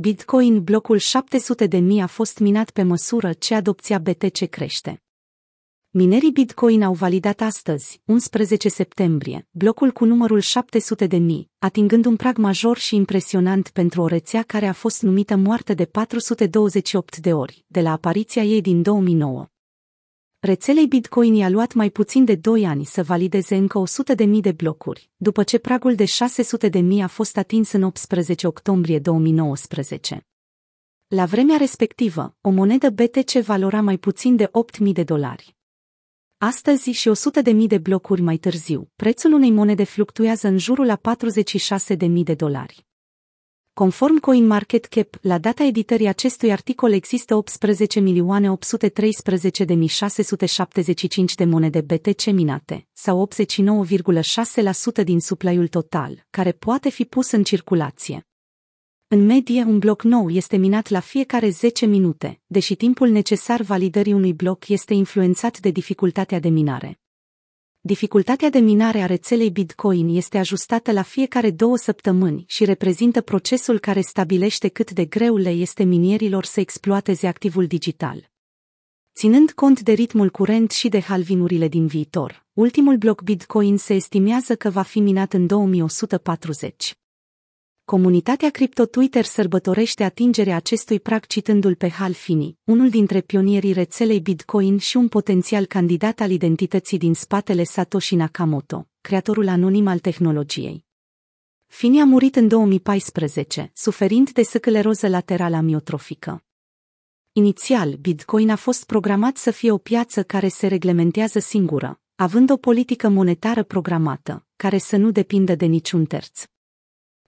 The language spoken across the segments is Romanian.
Bitcoin blocul 700 de mii a fost minat pe măsură ce adopția BTC crește. Minerii Bitcoin au validat astăzi, 11 septembrie, blocul cu numărul 700 de mii, atingând un prag major și impresionant pentru o rețea care a fost numită moarte de 428 de ori, de la apariția ei din 2009. Rețelei Bitcoin i-a luat mai puțin de 2 ani să valideze încă 100 de mii de blocuri, după ce pragul de 600 de mii a fost atins în 18 octombrie 2019. La vremea respectivă, o monedă BTC valora mai puțin de 8.000 de dolari. Astăzi și 100 de mii de blocuri mai târziu, prețul unei monede fluctuează în jurul la 46 de mii de dolari. Conform CoinMarketCap, la data editării acestui articol există 18.813.675 de monede BTC minate, sau 89,6% din suplaiul total, care poate fi pus în circulație. În medie, un bloc nou este minat la fiecare 10 minute, deși timpul necesar validării unui bloc este influențat de dificultatea de minare. Dificultatea de minare a rețelei Bitcoin este ajustată la fiecare două săptămâni și reprezintă procesul care stabilește cât de greu le este minierilor să exploateze activul digital. Ținând cont de ritmul curent și de halvinurile din viitor, ultimul bloc Bitcoin se estimează că va fi minat în 2140. Comunitatea Crypto Twitter sărbătorește atingerea acestui prag citându-l pe Hal Finney, unul dintre pionierii rețelei Bitcoin și un potențial candidat al identității din spatele Satoshi Nakamoto, creatorul anonim al tehnologiei. Finney a murit în 2014, suferind de scleroză laterală amiotrofică. Inițial, Bitcoin a fost programat să fie o piață care se reglementează singură, având o politică monetară programată, care să nu depindă de niciun terț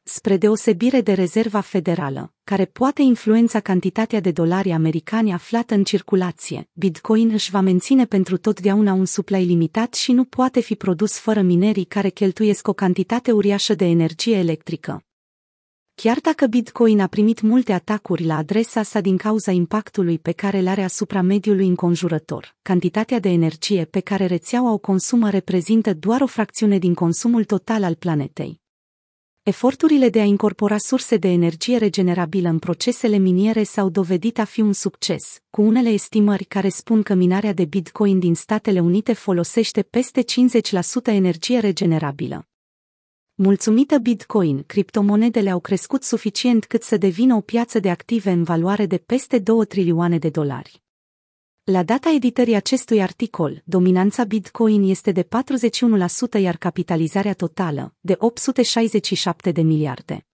spre deosebire de rezerva federală, care poate influența cantitatea de dolari americani aflată în circulație, Bitcoin își va menține pentru totdeauna un supply limitat și nu poate fi produs fără minerii care cheltuiesc o cantitate uriașă de energie electrică. Chiar dacă Bitcoin a primit multe atacuri la adresa sa din cauza impactului pe care îl are asupra mediului înconjurător, cantitatea de energie pe care rețeaua o consumă reprezintă doar o fracțiune din consumul total al planetei. Eforturile de a incorpora surse de energie regenerabilă în procesele miniere s-au dovedit a fi un succes, cu unele estimări care spun că minarea de Bitcoin din Statele Unite folosește peste 50% energie regenerabilă. Mulțumită Bitcoin, criptomonedele au crescut suficient cât să devină o piață de active în valoare de peste 2 trilioane de dolari. La data editării acestui articol, dominanța Bitcoin este de 41%, iar capitalizarea totală, de 867 de miliarde.